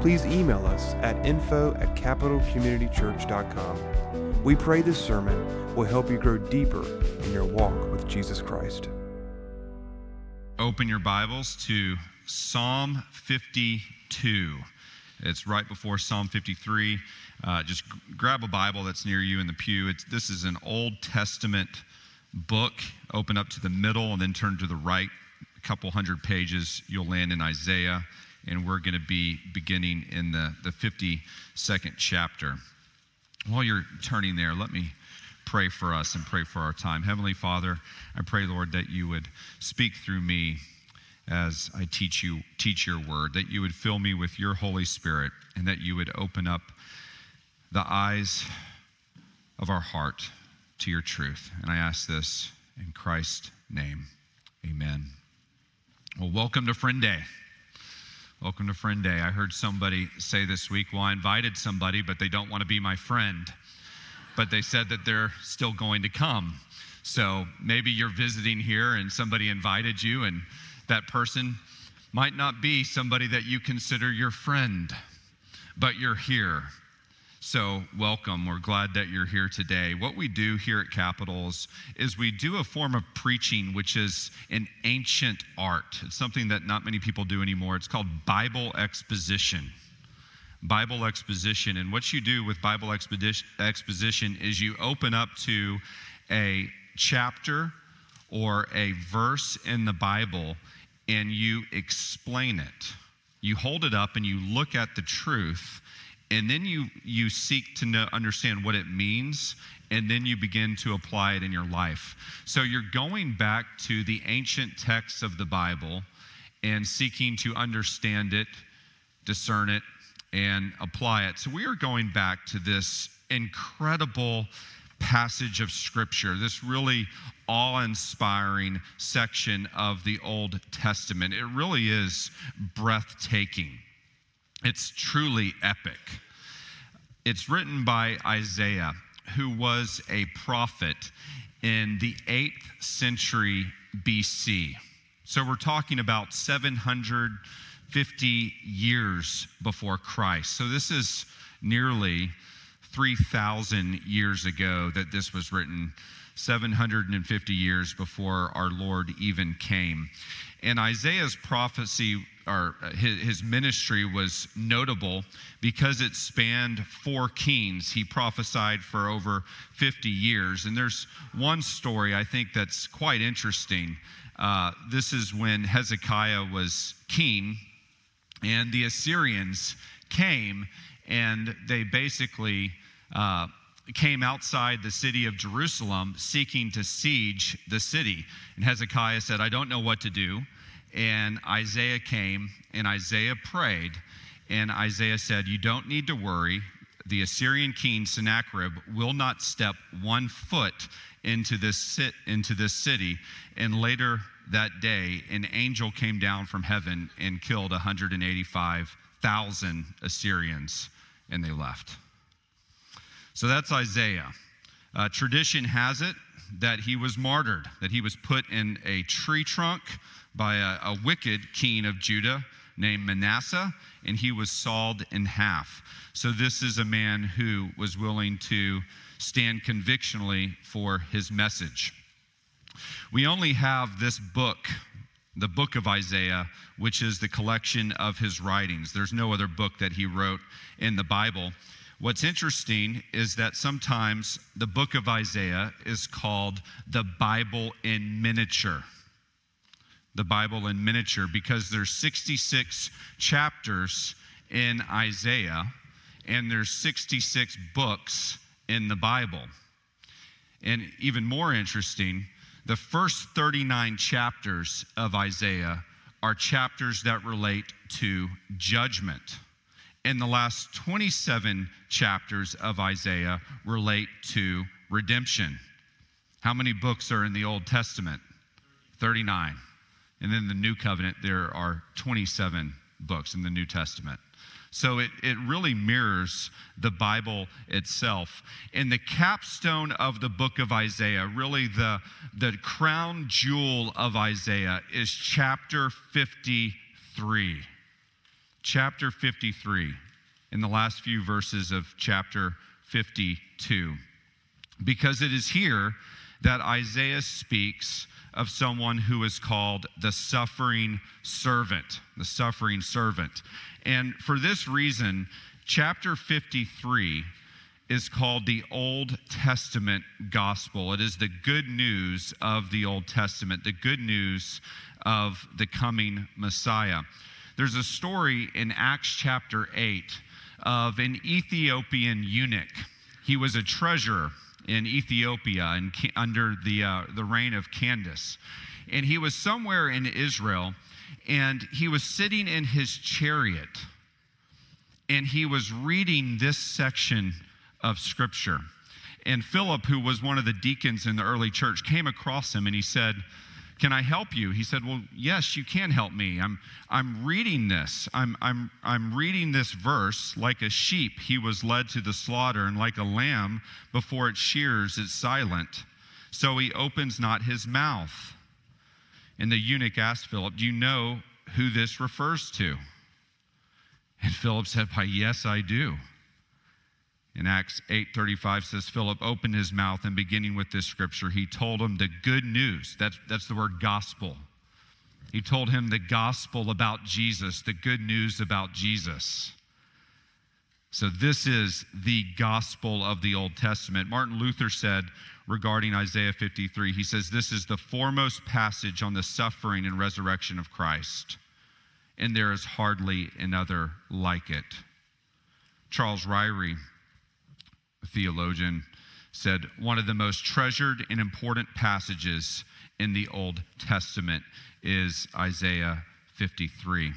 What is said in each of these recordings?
please email us at info at capitalcommunitychurch.com. We pray this sermon will help you grow deeper in your walk with Jesus Christ. Open your Bibles to Psalm 52. It's right before Psalm 53. Uh, just grab a Bible that's near you in the pew. It's, this is an Old Testament book. Open up to the middle and then turn to the right. A couple hundred pages, you'll land in Isaiah and we're going to be beginning in the, the 52nd chapter. While you're turning there, let me pray for us and pray for our time. Heavenly Father, I pray, Lord, that you would speak through me as I teach you teach your word, that you would fill me with your Holy Spirit, and that you would open up the eyes of our heart to your truth. And I ask this in Christ's name. Amen. Well, welcome to Friend Day. Welcome to Friend Day. I heard somebody say this week, well, I invited somebody, but they don't want to be my friend. But they said that they're still going to come. So maybe you're visiting here and somebody invited you, and that person might not be somebody that you consider your friend, but you're here. So, welcome. We're glad that you're here today. What we do here at Capitals is we do a form of preaching, which is an ancient art. It's something that not many people do anymore. It's called Bible exposition. Bible exposition. And what you do with Bible exposition is you open up to a chapter or a verse in the Bible and you explain it. You hold it up and you look at the truth and then you you seek to know, understand what it means and then you begin to apply it in your life. So you're going back to the ancient texts of the bible and seeking to understand it discern it and apply it. So we are going back to this incredible passage of scripture this really awe-inspiring section of the old testament. It really is breathtaking it's truly epic. It's written by Isaiah, who was a prophet in the 8th century BC. So we're talking about 750 years before Christ. So this is nearly 3,000 years ago that this was written, 750 years before our Lord even came. And Isaiah's prophecy or uh, his, his ministry was notable because it spanned four kings. He prophesied for over 50 years. And there's one story I think that's quite interesting. Uh, this is when Hezekiah was king, and the Assyrians came and they basically uh, came outside the city of Jerusalem seeking to siege the city. And Hezekiah said, I don't know what to do. And Isaiah came and Isaiah prayed. And Isaiah said, You don't need to worry. The Assyrian king Sennacherib will not step one foot into this, sit, into this city. And later that day, an angel came down from heaven and killed 185,000 Assyrians, and they left. So that's Isaiah. Uh, tradition has it that he was martyred, that he was put in a tree trunk by a, a wicked king of Judah named Manasseh, and he was sawed in half. So, this is a man who was willing to stand convictionally for his message. We only have this book, the book of Isaiah, which is the collection of his writings. There's no other book that he wrote in the Bible. What's interesting is that sometimes the book of Isaiah is called the Bible in miniature the Bible in miniature because there's 66 chapters in Isaiah and there's 66 books in the Bible. And even more interesting, the first 39 chapters of Isaiah are chapters that relate to judgment. And the last 27 chapters of Isaiah relate to redemption. How many books are in the Old Testament? 39. And then the New Covenant, there are 27 books in the New Testament. So it, it really mirrors the Bible itself. And the capstone of the book of Isaiah, really the, the crown jewel of Isaiah, is chapter 53. Chapter 53, in the last few verses of chapter 52. Because it is here that Isaiah speaks of someone who is called the suffering servant, the suffering servant. And for this reason, chapter 53 is called the Old Testament gospel. It is the good news of the Old Testament, the good news of the coming Messiah. There's a story in Acts chapter 8 of an Ethiopian eunuch. He was a treasurer in Ethiopia and under the, uh, the reign of Candace. And he was somewhere in Israel, and he was sitting in his chariot, and he was reading this section of scripture. And Philip, who was one of the deacons in the early church, came across him and he said, can I help you? He said, Well, yes, you can help me. I'm, I'm reading this. I'm, I'm, I'm reading this verse. Like a sheep, he was led to the slaughter, and like a lamb before its shears it's silent. So he opens not his mouth. And the eunuch asked Philip, Do you know who this refers to? And Philip said, Why, yes, I do. In Acts 8:35 says Philip opened his mouth and beginning with this scripture he told him the good news. That's that's the word gospel. He told him the gospel about Jesus, the good news about Jesus. So this is the gospel of the Old Testament. Martin Luther said regarding Isaiah 53, he says this is the foremost passage on the suffering and resurrection of Christ, and there is hardly another like it. Charles Ryrie theologian, said one of the most treasured and important passages in the Old Testament is Isaiah 53.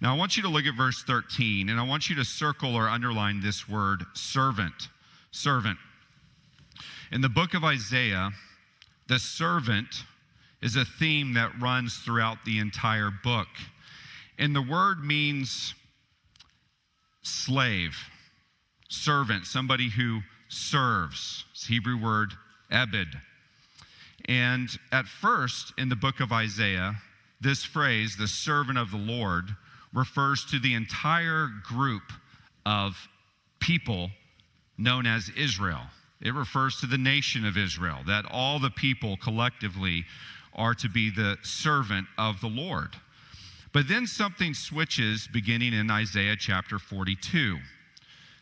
Now, I want you to look at verse 13, and I want you to circle or underline this word servant. Servant. In the book of Isaiah, the servant is a theme that runs throughout the entire book. And the word means slave servant, somebody who serves. It's Hebrew word ebed. And at first, in the book of Isaiah, this phrase, the servant of the Lord, refers to the entire group of people known as Israel. It refers to the nation of Israel, that all the people collectively are to be the servant of the Lord. But then something switches beginning in Isaiah chapter 42.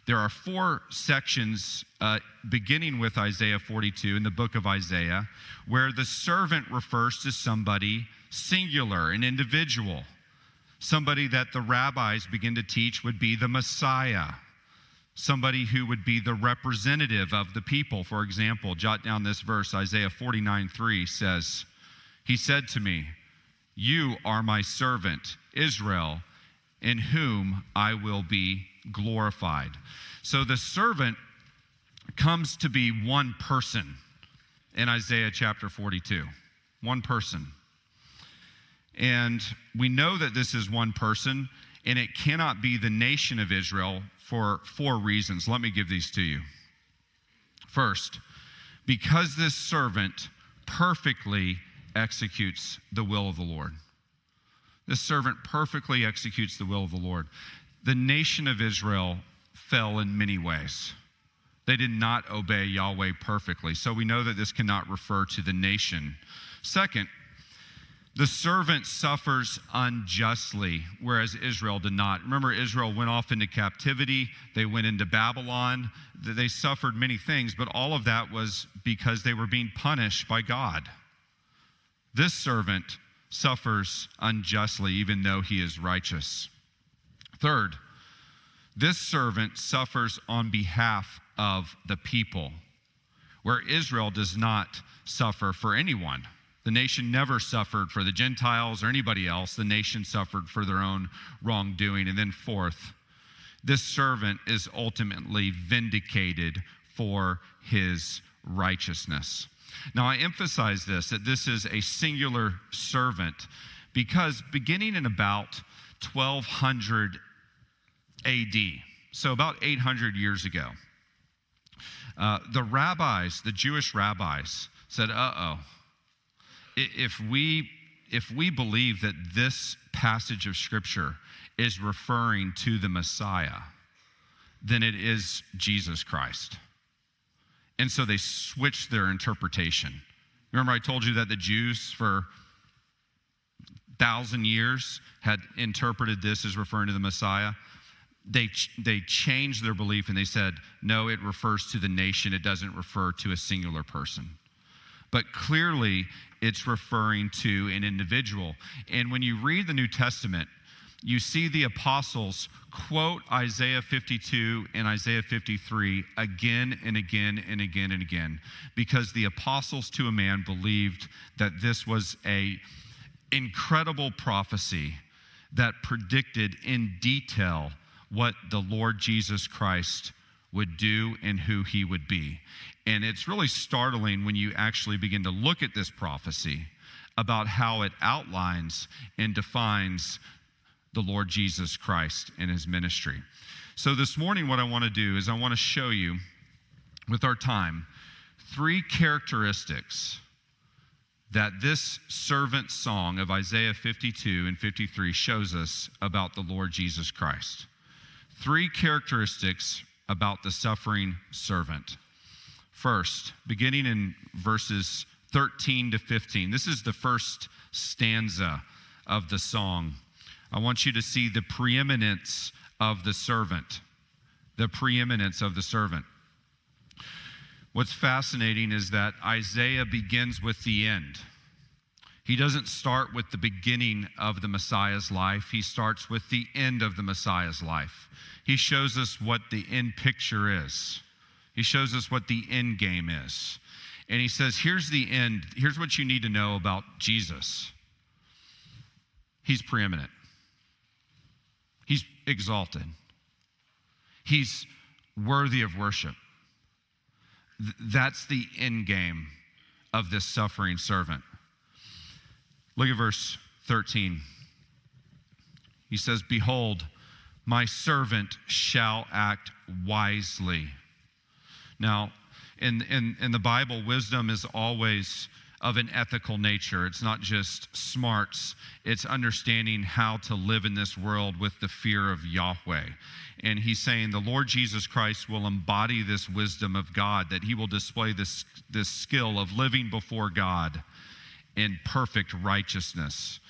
There are four sections uh, beginning with Isaiah 42 in the book of Isaiah where the servant refers to somebody singular, an individual, somebody that the rabbis begin to teach would be the Messiah, somebody who would be the representative of the people. For example, jot down this verse Isaiah 49 3 says, He said to me, You are my servant, Israel, in whom I will be glorified. So the servant comes to be one person in Isaiah chapter 42. One person. And we know that this is one person, and it cannot be the nation of Israel for four reasons. Let me give these to you. First, because this servant perfectly executes the will of the Lord. This servant perfectly executes the will of the Lord the nation of Israel fell in many ways. They did not obey Yahweh perfectly. So we know that this cannot refer to the nation. Second, the servant suffers unjustly, whereas Israel did not. Remember, Israel went off into captivity, they went into Babylon, they suffered many things, but all of that was because they were being punished by God. This servant suffers unjustly, even though he is righteous. Third, this servant suffers on behalf of the people, where Israel does not suffer for anyone. The nation never suffered for the Gentiles or anybody else. The nation suffered for their own wrongdoing. And then, fourth, this servant is ultimately vindicated for his righteousness. Now, I emphasize this that this is a singular servant because beginning in about 1200 AD, so about 800 years ago, uh, the rabbis, the Jewish rabbis, said, uh oh, if we, if we believe that this passage of Scripture is referring to the Messiah, then it is Jesus Christ. And so they switched their interpretation. Remember, I told you that the Jews for thousand years had interpreted this as referring to the Messiah. They, they changed their belief and they said, no, it refers to the nation, it doesn't refer to a singular person. But clearly, it's referring to an individual. And when you read the New Testament, you see the apostles quote Isaiah 52 and Isaiah 53 again and again and again and again because the apostles to a man believed that this was a incredible prophecy that predicted in detail what the Lord Jesus Christ would do and who he would be. And it's really startling when you actually begin to look at this prophecy about how it outlines and defines the Lord Jesus Christ and his ministry. So, this morning, what I want to do is I want to show you, with our time, three characteristics that this servant song of Isaiah 52 and 53 shows us about the Lord Jesus Christ. Three characteristics about the suffering servant. First, beginning in verses 13 to 15, this is the first stanza of the song. I want you to see the preeminence of the servant. The preeminence of the servant. What's fascinating is that Isaiah begins with the end. He doesn't start with the beginning of the Messiah's life, he starts with the end of the Messiah's life. He shows us what the end picture is, he shows us what the end game is. And he says, Here's the end. Here's what you need to know about Jesus. He's preeminent. He's exalted. He's worthy of worship. Th- that's the end game of this suffering servant. Look at verse 13. He says, Behold, my servant shall act wisely. Now, in, in, in the Bible, wisdom is always of an ethical nature. It's not just smarts, it's understanding how to live in this world with the fear of Yahweh. And he's saying the Lord Jesus Christ will embody this wisdom of God, that he will display this, this skill of living before God in perfect righteousness.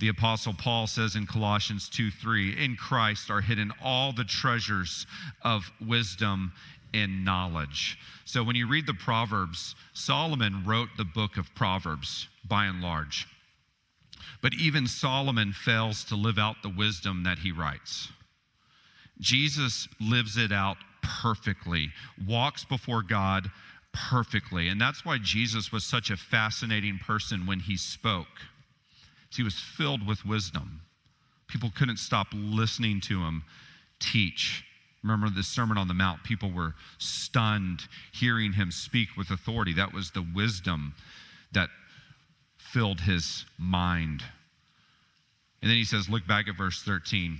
The Apostle Paul says in Colossians 2 3, in Christ are hidden all the treasures of wisdom and knowledge. So when you read the Proverbs, Solomon wrote the book of Proverbs by and large. But even Solomon fails to live out the wisdom that he writes. Jesus lives it out perfectly, walks before God perfectly. And that's why Jesus was such a fascinating person when he spoke. He was filled with wisdom. People couldn't stop listening to him teach. Remember the Sermon on the Mount? People were stunned hearing him speak with authority. That was the wisdom that filled his mind. And then he says, look back at verse 13.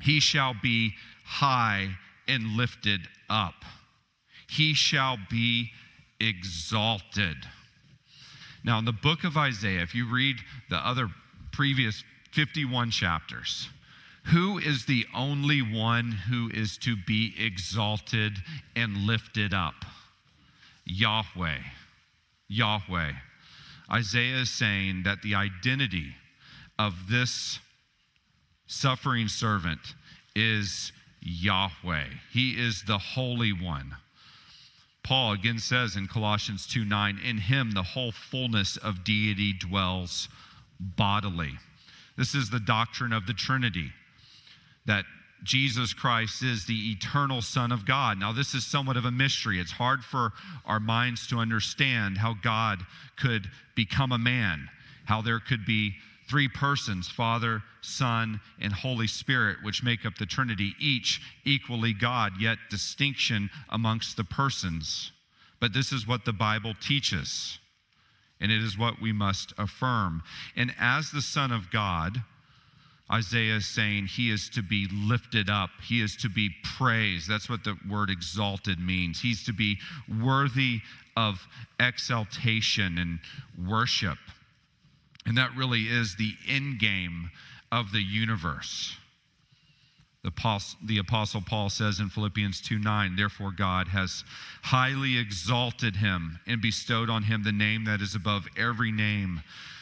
He shall be high and lifted up, he shall be exalted. Now, in the book of Isaiah, if you read the other previous 51 chapters, who is the only one who is to be exalted and lifted up? Yahweh. Yahweh. Isaiah is saying that the identity of this suffering servant is Yahweh. He is the Holy One. Paul again says in Colossians 2 9, in him the whole fullness of deity dwells bodily. This is the doctrine of the Trinity that Jesus Christ is the eternal Son of God. Now, this is somewhat of a mystery. It's hard for our minds to understand how God could become a man, how there could be three persons Father, Son, and Holy Spirit, which make up the Trinity, each equally God, yet distinction amongst the persons. But this is what the Bible teaches, and it is what we must affirm. And as the Son of God, Isaiah is saying he is to be lifted up. He is to be praised. That's what the word exalted means. He's to be worthy of exaltation and worship. And that really is the end game of the universe. The apostle, Paul says in Philippians 2 9, therefore God has highly exalted him and bestowed on him the name that is above every name,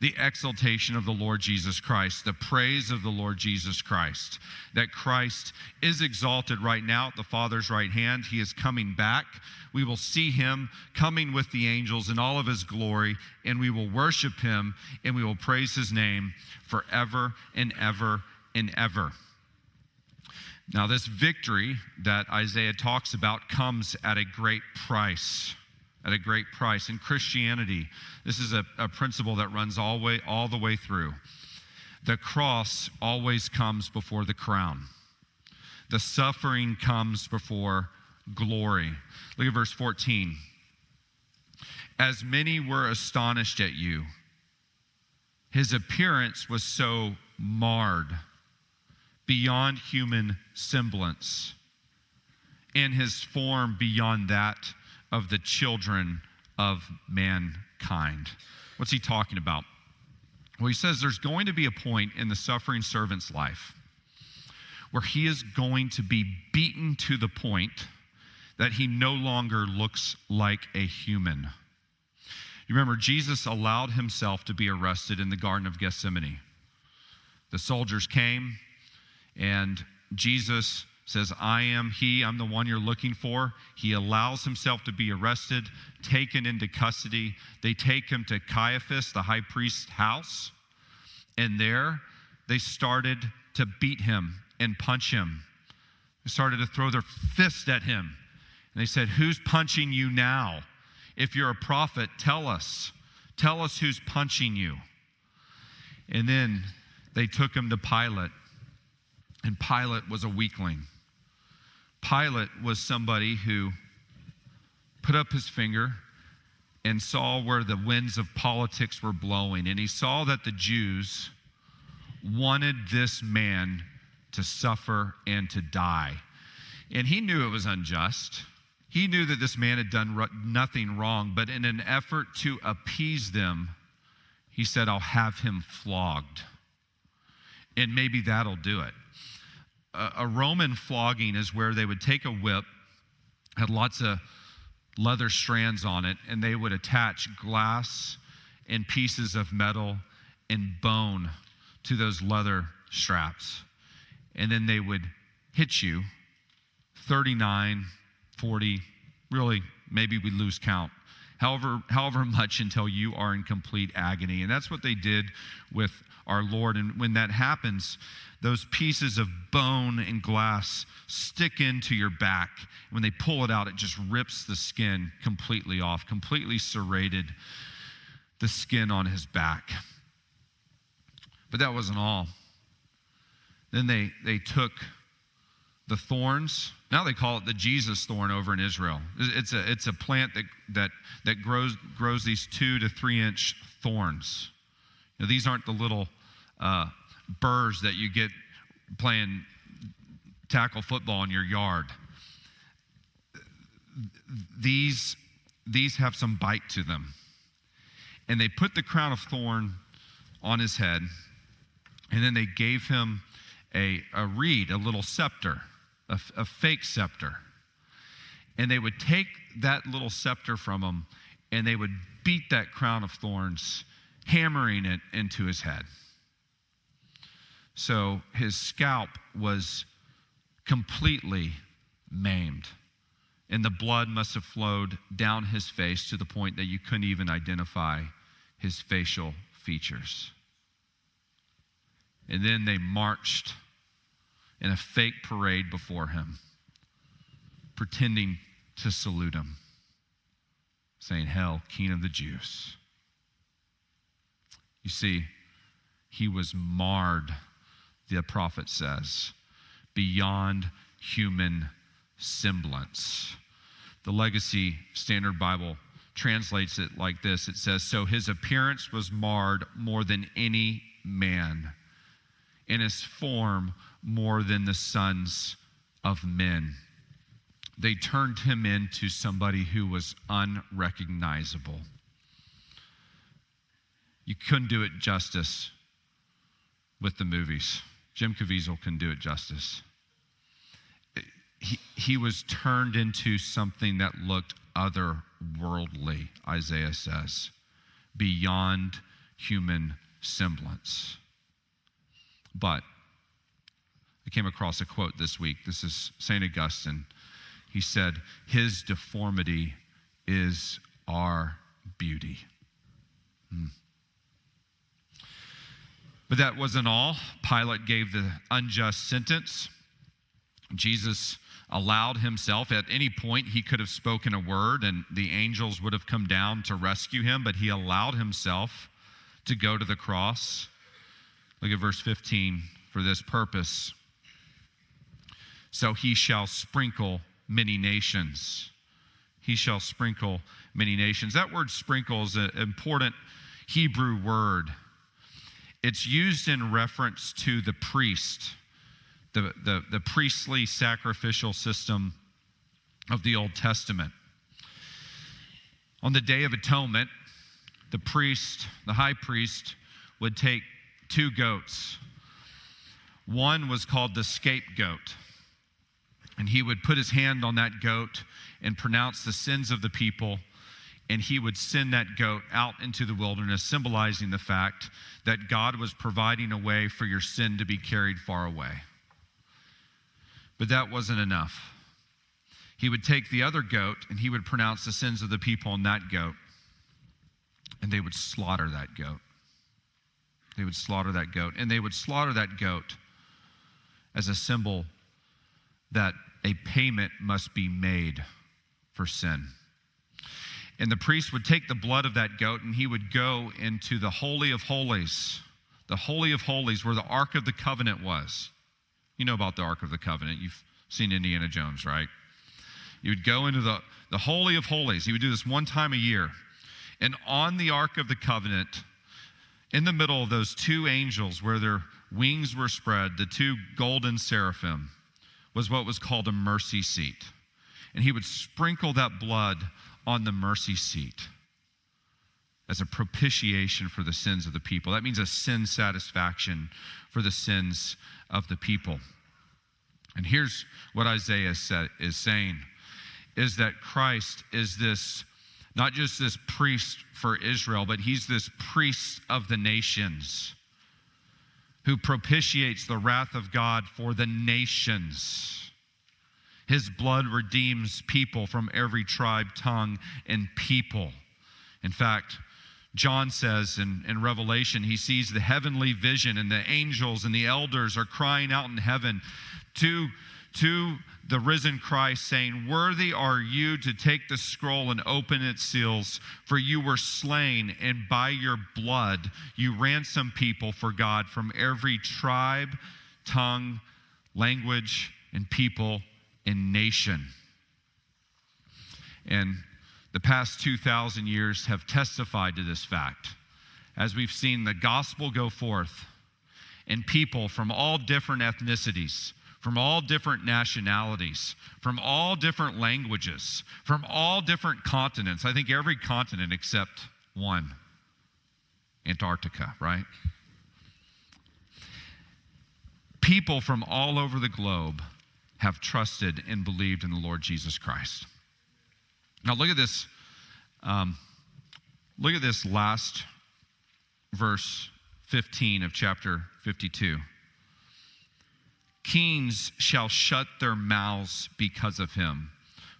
the exaltation of the Lord Jesus Christ, the praise of the Lord Jesus Christ. That Christ is exalted right now at the Father's right hand. He is coming back. We will see him coming with the angels in all of his glory, and we will worship him and we will praise his name forever and ever and ever. Now, this victory that Isaiah talks about comes at a great price at a great price. In Christianity, this is a, a principle that runs all, way, all the way through. The cross always comes before the crown, the suffering comes before glory. Look at verse 14. As many were astonished at you, his appearance was so marred beyond human semblance, and his form beyond that of the children of mankind. What's he talking about? Well, he says there's going to be a point in the suffering servant's life where he is going to be beaten to the point that he no longer looks like a human. You remember, Jesus allowed himself to be arrested in the Garden of Gethsemane. The soldiers came, and Jesus says, I am he, I'm the one you're looking for. He allows himself to be arrested, taken into custody. They take him to Caiaphas, the high priest's house, and there they started to beat him and punch him. They started to throw their fist at him. And they said, Who's punching you now? If you're a prophet, tell us. Tell us who's punching you. And then they took him to Pilate, and Pilate was a weakling. Pilate was somebody who put up his finger and saw where the winds of politics were blowing. And he saw that the Jews wanted this man to suffer and to die. And he knew it was unjust. He knew that this man had done nothing wrong, but in an effort to appease them, he said, I'll have him flogged. And maybe that'll do it a, Roman flogging is where they would take a whip, had lots of leather strands on it, and they would attach glass and pieces of metal and bone to those leather straps. And then they would hit you 39, 40, really, maybe we lose count. However, however much until you are in complete agony. And that's what they did with our Lord. And when that happens, those pieces of bone and glass stick into your back. When they pull it out, it just rips the skin completely off, completely serrated the skin on his back. But that wasn't all. Then they, they took the thorns. Now they call it the Jesus thorn over in Israel. It's a, it's a plant that, that, that grows, grows these two to three inch thorns. Now, these aren't the little uh, burrs that you get playing tackle football in your yard. These, these have some bite to them. And they put the crown of thorn on his head, and then they gave him a, a reed, a little scepter, a, a fake scepter. And they would take that little scepter from him, and they would beat that crown of thorns, hammering it into his head. So his scalp was completely maimed. And the blood must have flowed down his face to the point that you couldn't even identify his facial features. And then they marched in a fake parade before him, pretending to salute him, saying, Hell, King of the Jews. You see, he was marred, the prophet says, beyond human semblance. The Legacy Standard Bible translates it like this it says, So his appearance was marred more than any man, in his form more than the sons of men. They turned him into somebody who was unrecognizable. You couldn't do it justice with the movies. Jim Caviezel can do it justice. He, he was turned into something that looked otherworldly, Isaiah says, beyond human semblance. But I came across a quote this week. This is St. Augustine. He said, His deformity is our beauty. Hmm. But that wasn't all. Pilate gave the unjust sentence. Jesus allowed himself, at any point, he could have spoken a word and the angels would have come down to rescue him, but he allowed himself to go to the cross. Look at verse 15 for this purpose. So he shall sprinkle many nations. He shall sprinkle many nations. That word sprinkle is an important Hebrew word. It's used in reference to the priest, the, the, the priestly sacrificial system of the Old Testament. On the Day of Atonement, the priest, the high priest, would take two goats. One was called the scapegoat, and he would put his hand on that goat and pronounce the sins of the people and he would send that goat out into the wilderness, symbolizing the fact that God was providing a way for your sin to be carried far away. But that wasn't enough. He would take the other goat and he would pronounce the sins of the people on that goat, and they would slaughter that goat. They would slaughter that goat, and they would slaughter that goat as a symbol that a payment must be made for sin. And the priest would take the blood of that goat and he would go into the Holy of Holies, the Holy of Holies, where the Ark of the Covenant was. You know about the Ark of the Covenant. You've seen Indiana Jones, right? You would go into the, the Holy of Holies. He would do this one time a year. And on the Ark of the Covenant, in the middle of those two angels where their wings were spread, the two golden seraphim, was what was called a mercy seat. And he would sprinkle that blood on the mercy seat as a propitiation for the sins of the people. That means a sin satisfaction for the sins of the people. And here's what Isaiah said, is saying is that Christ is this not just this priest for Israel, but he's this priest of the nations who propitiates the wrath of God for the nations. His blood redeems people from every tribe, tongue, and people. In fact, John says in, in Revelation, he sees the heavenly vision, and the angels and the elders are crying out in heaven to, to the risen Christ, saying, Worthy are you to take the scroll and open its seals, for you were slain, and by your blood you ransom people for God from every tribe, tongue, language, and people and nation. And the past 2,000 years have testified to this fact. As we've seen the gospel go forth, and people from all different ethnicities, from all different nationalities, from all different languages, from all different continents. I think every continent except one Antarctica, right? People from all over the globe have trusted and believed in the Lord Jesus Christ. Now, look at this. Um, look at this last verse 15 of chapter 52. Kings shall shut their mouths because of him,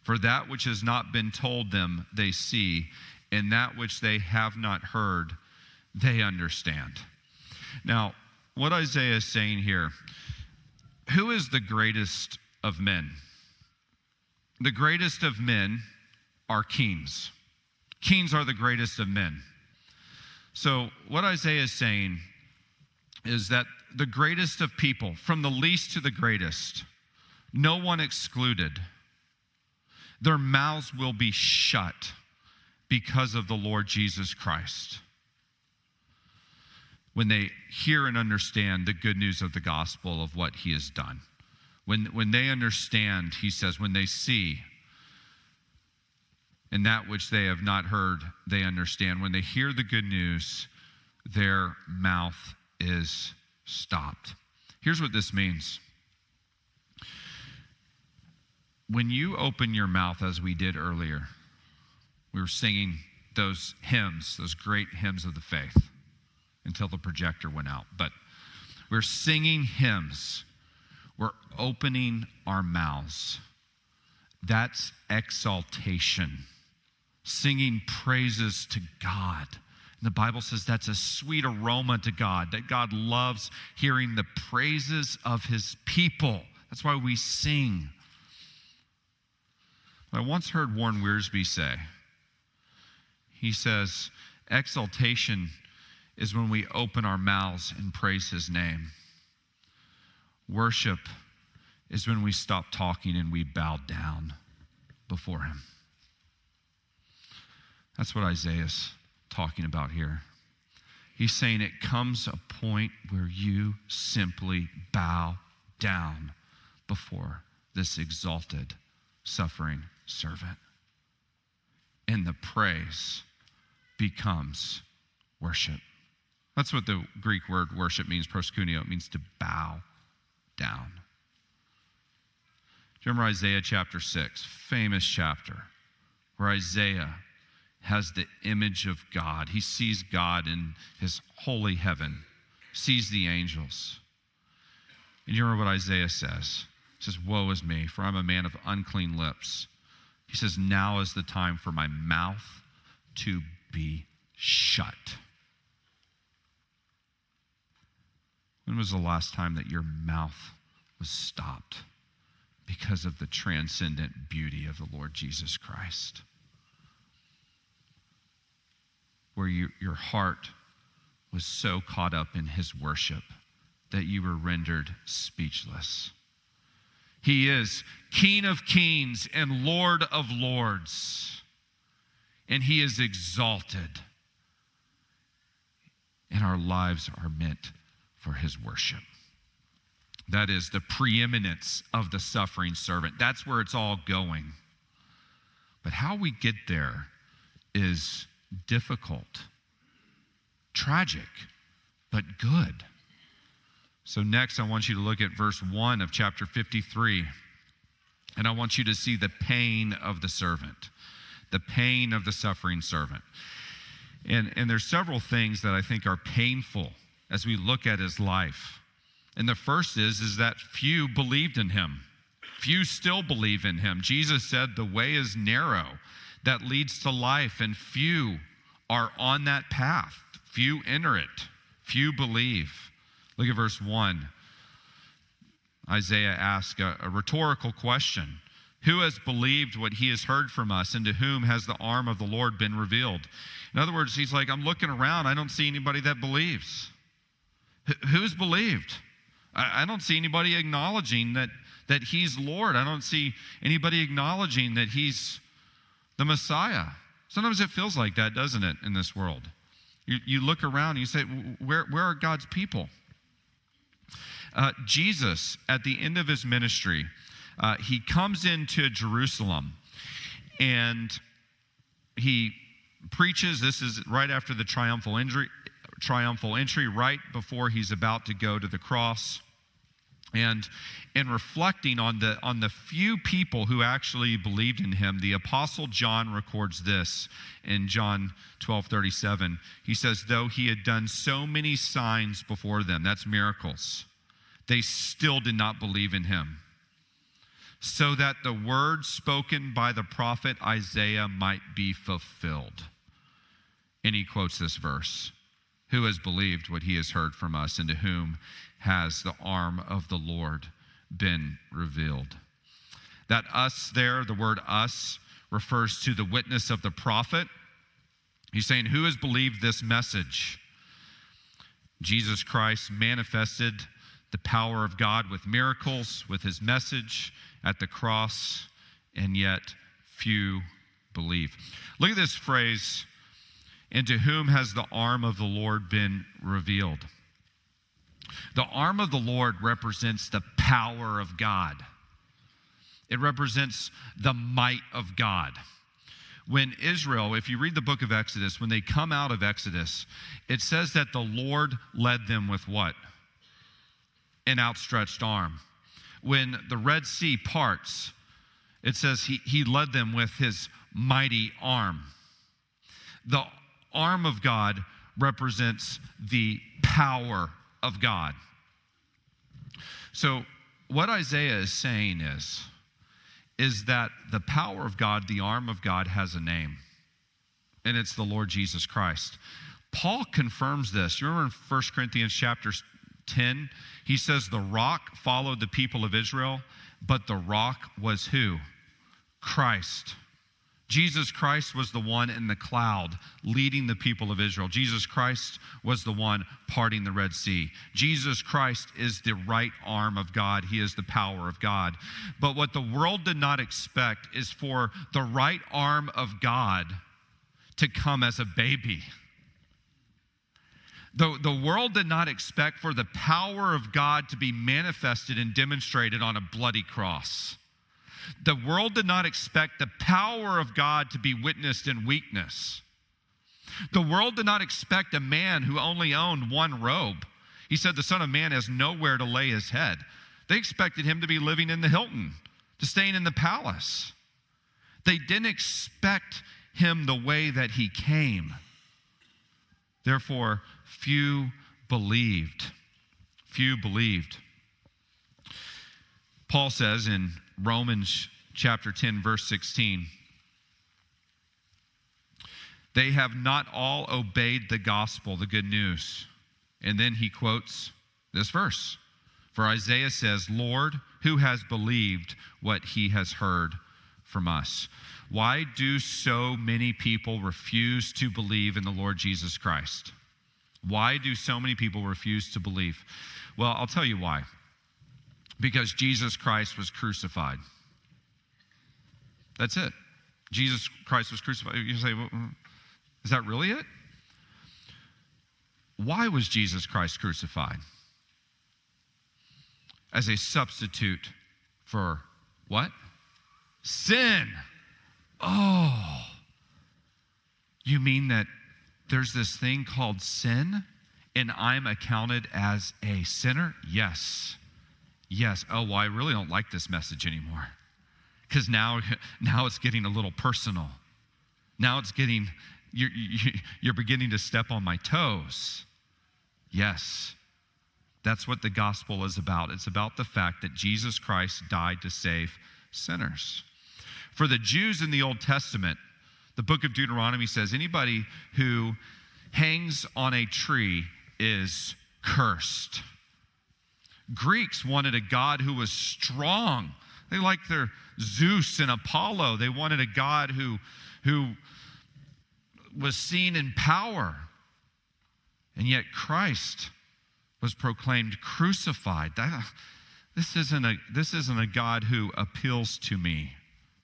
for that which has not been told them they see, and that which they have not heard they understand. Now, what Isaiah is saying here who is the greatest of men? The greatest of men are kings. Kings are the greatest of men. So, what Isaiah is saying is that the greatest of people, from the least to the greatest, no one excluded, their mouths will be shut because of the Lord Jesus Christ when they hear and understand the good news of the gospel of what he has done. When, when they understand, he says, when they see, and that which they have not heard, they understand. When they hear the good news, their mouth is stopped. Here's what this means. When you open your mouth, as we did earlier, we were singing those hymns, those great hymns of the faith until the projector went out. But we're singing hymns, we're opening our mouths. That's exaltation, singing praises to God. And the Bible says that's a sweet aroma to God, that God loves hearing the praises of his people. That's why we sing. I once heard Warren Wiersbe say, he says, exaltation is when we open our mouths and praise his name. Worship is when we stop talking and we bow down before him. That's what Isaiah's talking about here. He's saying it comes a point where you simply bow down before this exalted, suffering servant. And the praise becomes worship. That's what the Greek word worship means, proskuneo. It means to bow down. Do you remember Isaiah chapter 6? Famous chapter where Isaiah has the image of God. He sees God in his holy heaven, sees the angels. And you remember what Isaiah says? He says, Woe is me, for I'm a man of unclean lips. He says, Now is the time for my mouth to be shut. When was the last time that your mouth was stopped because of the transcendent beauty of the Lord Jesus Christ? Where you, your heart was so caught up in his worship that you were rendered speechless. He is King of kings and Lord of lords, and he is exalted. And our lives are meant for his worship. That is the preeminence of the suffering servant. That's where it's all going. But how we get there is difficult, tragic, but good. So, next, I want you to look at verse 1 of chapter 53. And I want you to see the pain of the servant, the pain of the suffering servant. And, and there's several things that I think are painful as we look at his life. And the first is is that few believed in him. Few still believe in him. Jesus said the way is narrow that leads to life and few are on that path. Few enter it. Few believe. Look at verse 1. Isaiah asks a, a rhetorical question. Who has believed what he has heard from us, and to whom has the arm of the Lord been revealed? In other words, he's like, I'm looking around, I don't see anybody that believes. Who's believed? I don't see anybody acknowledging that, that he's Lord. I don't see anybody acknowledging that he's the Messiah. Sometimes it feels like that, doesn't it, in this world? You, you look around and you say, where, where are God's people? Uh, Jesus, at the end of his ministry, uh, he comes into Jerusalem and he preaches. This is right after the triumphal injury, triumphal entry right before he's about to go to the cross. And in reflecting on the on the few people who actually believed in him the apostle john records this in john 12 37 he says though he had done so many signs before them that's miracles they still did not believe in him so that the word spoken by the prophet isaiah might be fulfilled. And he quotes this verse Who has believed what he has heard from us, and to whom has the arm of the Lord been revealed? That us there, the word us, refers to the witness of the prophet. He's saying, Who has believed this message? Jesus Christ manifested the power of God with miracles, with his message at the cross, and yet few believe. Look at this phrase, and to whom has the arm of the Lord been revealed? The arm of the Lord represents the power of God. It represents the might of God. When Israel, if you read the book of Exodus, when they come out of Exodus, it says that the Lord led them with what? An outstretched arm. When the Red Sea parts, it says he, he led them with his mighty arm. The arm of God represents the power of God. So, what Isaiah is saying is, is that the power of God, the arm of God, has a name, and it's the Lord Jesus Christ. Paul confirms this. You remember in 1 Corinthians chapter 10, he says, The rock followed the people of Israel, but the rock was who? Christ. Jesus Christ was the one in the cloud leading the people of Israel. Jesus Christ was the one parting the Red Sea. Jesus Christ is the right arm of God, He is the power of God. But what the world did not expect is for the right arm of God to come as a baby. The, the world did not expect for the power of God to be manifested and demonstrated on a bloody cross. The world did not expect the power of God to be witnessed in weakness. The world did not expect a man who only owned one robe. He said, The Son of Man has nowhere to lay his head. They expected him to be living in the Hilton, to staying in the palace. They didn't expect him the way that he came. Therefore, few believed. Few believed. Paul says in Romans chapter 10, verse 16. They have not all obeyed the gospel, the good news. And then he quotes this verse. For Isaiah says, Lord, who has believed what he has heard from us? Why do so many people refuse to believe in the Lord Jesus Christ? Why do so many people refuse to believe? Well, I'll tell you why because Jesus Christ was crucified. That's it. Jesus Christ was crucified. You say, well, mm, is that really it? Why was Jesus Christ crucified? As a substitute for what? Sin. Oh. You mean that there's this thing called sin and I'm accounted as a sinner? Yes. Yes. Oh, well, I really don't like this message anymore. Because now, now it's getting a little personal. Now it's getting, you're, you're beginning to step on my toes. Yes. That's what the gospel is about. It's about the fact that Jesus Christ died to save sinners. For the Jews in the Old Testament, the book of Deuteronomy says anybody who hangs on a tree is cursed. Greeks wanted a God who was strong. They liked their Zeus and Apollo. They wanted a God who, who was seen in power. And yet Christ was proclaimed crucified. This, isn't a, this isn't a God who appeals to me.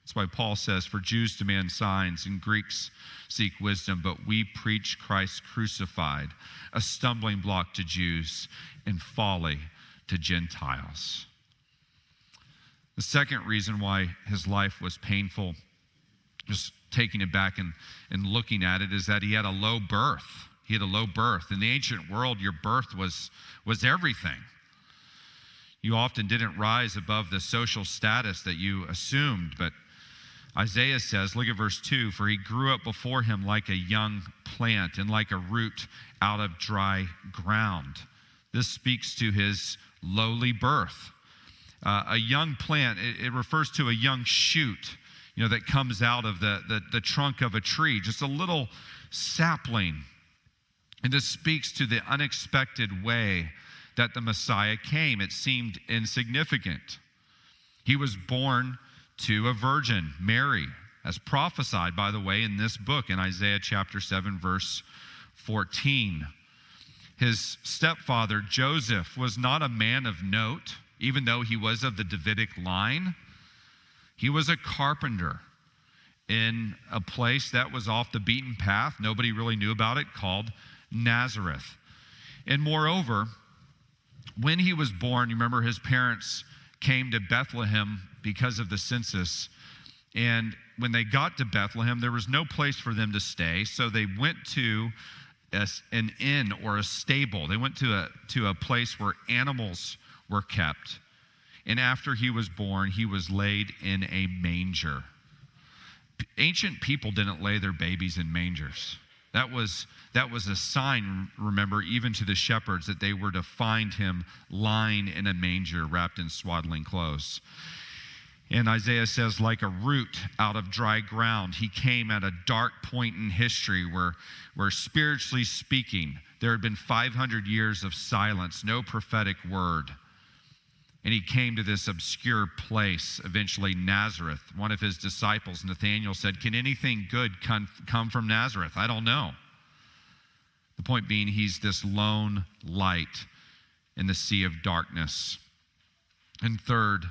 That's why Paul says, For Jews demand signs and Greeks seek wisdom, but we preach Christ crucified, a stumbling block to Jews and folly to Gentiles. The second reason why his life was painful, just taking it back and, and looking at it, is that he had a low birth. He had a low birth. In the ancient world, your birth was, was everything. You often didn't rise above the social status that you assumed, but Isaiah says, look at verse 2 For he grew up before him like a young plant and like a root out of dry ground. This speaks to his lowly birth. Uh, a young plant, it, it, refers to a young shoot, you know, that comes out of the, the, the trunk of a tree, just a little sapling. And this speaks to the unexpected way that the Messiah came. It seemed insignificant. He was born to a virgin, Mary, as prophesied, by the way, in this book in Isaiah chapter 7, verse 14. His stepfather, Joseph, was not a man of note, even though he was of the Davidic line. He was a carpenter in a place that was off the beaten path. Nobody really knew about it, called Nazareth. And moreover, when he was born, you remember his parents came to Bethlehem because of the census. And when they got to Bethlehem, there was no place for them to stay. So they went to a, an inn or a stable. They went to a, to a place where animals were kept. And after he was born, he was laid in a manger. Ancient people didn't lay their babies in mangers. That was, that was a sign, remember, even to the shepherds, that they were to find him lying in a manger wrapped in swaddling clothes. And Isaiah says, like a root out of dry ground, he came at a dark point in history where, where spiritually speaking, there had been 500 years of silence, no prophetic word. And he came to this obscure place, eventually Nazareth. One of his disciples, Nathanael, said, Can anything good come, come from Nazareth? I don't know. The point being, he's this lone light in the sea of darkness. And third,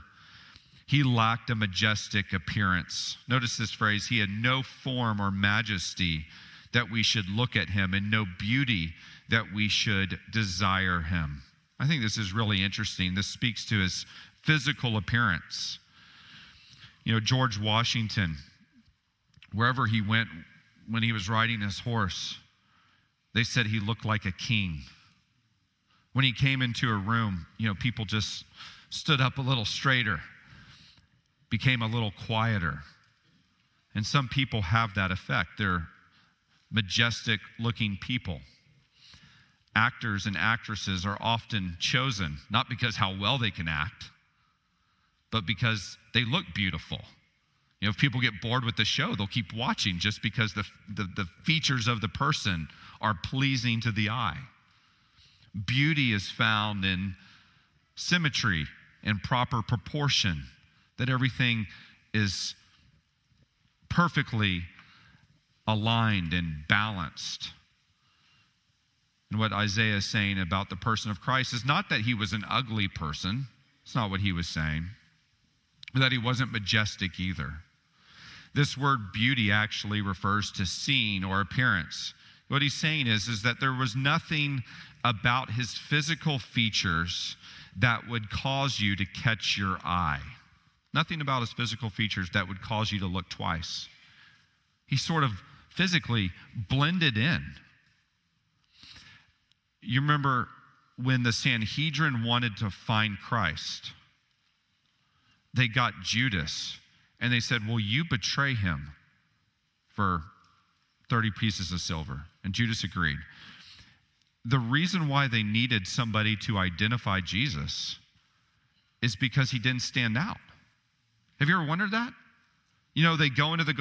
he lacked a majestic appearance. Notice this phrase he had no form or majesty that we should look at him, and no beauty that we should desire him. I think this is really interesting. This speaks to his physical appearance. You know, George Washington, wherever he went when he was riding his horse, they said he looked like a king. When he came into a room, you know, people just stood up a little straighter, became a little quieter. And some people have that effect. They're majestic looking people actors and actresses are often chosen not because how well they can act, but because they look beautiful. You know, if people get bored with the show, they'll keep watching just because the, the, the features of the person are pleasing to the eye. Beauty is found in symmetry and proper proportion, that everything is perfectly aligned and balanced. And what Isaiah is saying about the person of Christ is not that he was an ugly person, it's not what he was saying, but that he wasn't majestic either. This word beauty actually refers to seeing or appearance. What he's saying is, is that there was nothing about his physical features that would cause you to catch your eye. Nothing about his physical features that would cause you to look twice. He sort of physically blended in you remember when the Sanhedrin wanted to find Christ, they got Judas and they said, Will you betray him for 30 pieces of silver? And Judas agreed. The reason why they needed somebody to identify Jesus is because he didn't stand out. Have you ever wondered that? You know, they go into the,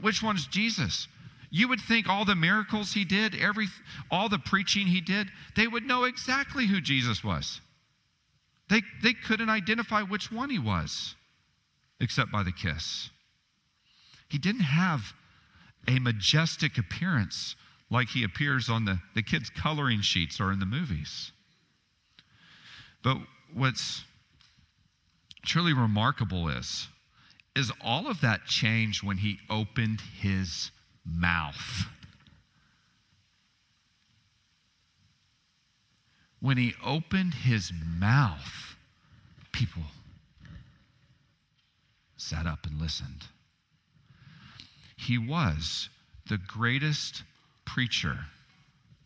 which one's Jesus? You would think all the miracles he did, every, all the preaching he did, they would know exactly who Jesus was. They, they couldn't identify which one he was, except by the kiss. He didn't have a majestic appearance like he appears on the, the kids' coloring sheets or in the movies. But what's truly remarkable is, is all of that changed when he opened his mouth. When he opened his mouth, people sat up and listened. He was the greatest preacher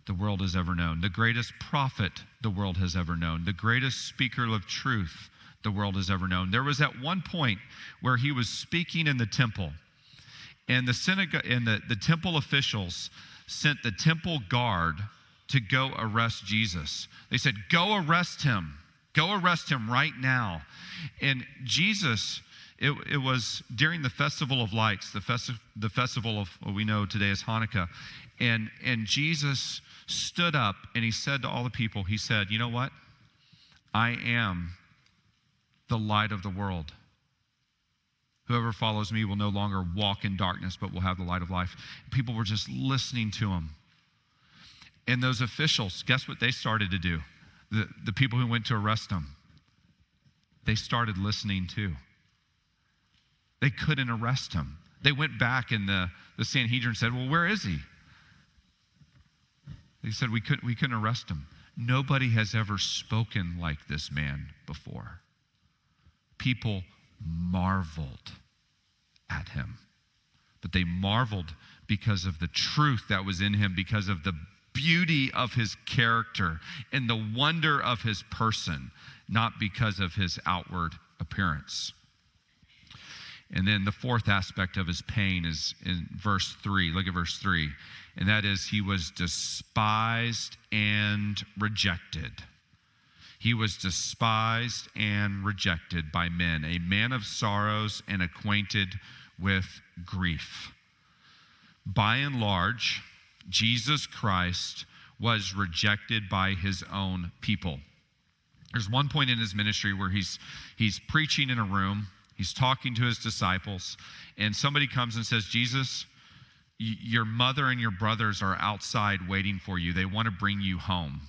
the world has ever known, the greatest prophet the world has ever known, the greatest speaker of truth the world has ever known. There was at one point where he was speaking in the temple and the synagogue and the, the temple officials sent the temple guard to go arrest Jesus. They said, Go arrest him. Go arrest him right now. And Jesus It, it was during the Festival of Lights, the, festi- the festival of what we know today as Hanukkah. And, and Jesus stood up and he said to all the people, He said, You know what? I am the light of the world. Whoever follows me will no longer walk in darkness, but will have the light of life. People were just listening to him. And those officials, guess what they started to do? The, the people who went to arrest him, they started listening too. They couldn't arrest him. They went back and the, the Sanhedrin said, Well, where is he? They said, we couldn't, we couldn't arrest him. Nobody has ever spoken like this man before. People marveled at him. But they marveled because of the truth that was in him, because of the beauty of his character and the wonder of his person, not because of his outward appearance. And then the fourth aspect of his pain is in verse 3. Look at verse 3. And that is, he was despised and rejected. He was despised and rejected by men, a man of sorrows and acquainted with grief. By and large, Jesus Christ was rejected by his own people. There's one point in his ministry where he's, he's preaching in a room, he's talking to his disciples, and somebody comes and says, Jesus, your mother and your brothers are outside waiting for you. They want to bring you home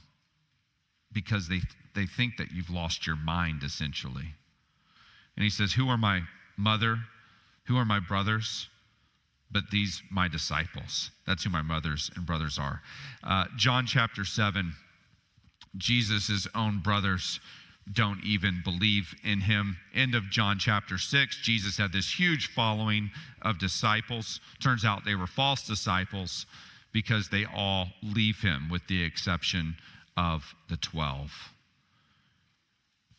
because they, they think that you've lost your mind, essentially. And he says, Who are my mother? Who are my brothers? but these my disciples. That's who my mothers and brothers are. Uh, John chapter 7, Jesus' own brothers don't even believe in him. End of John chapter 6, Jesus had this huge following of disciples. Turns out they were false disciples because they all leave him, with the exception of the 12.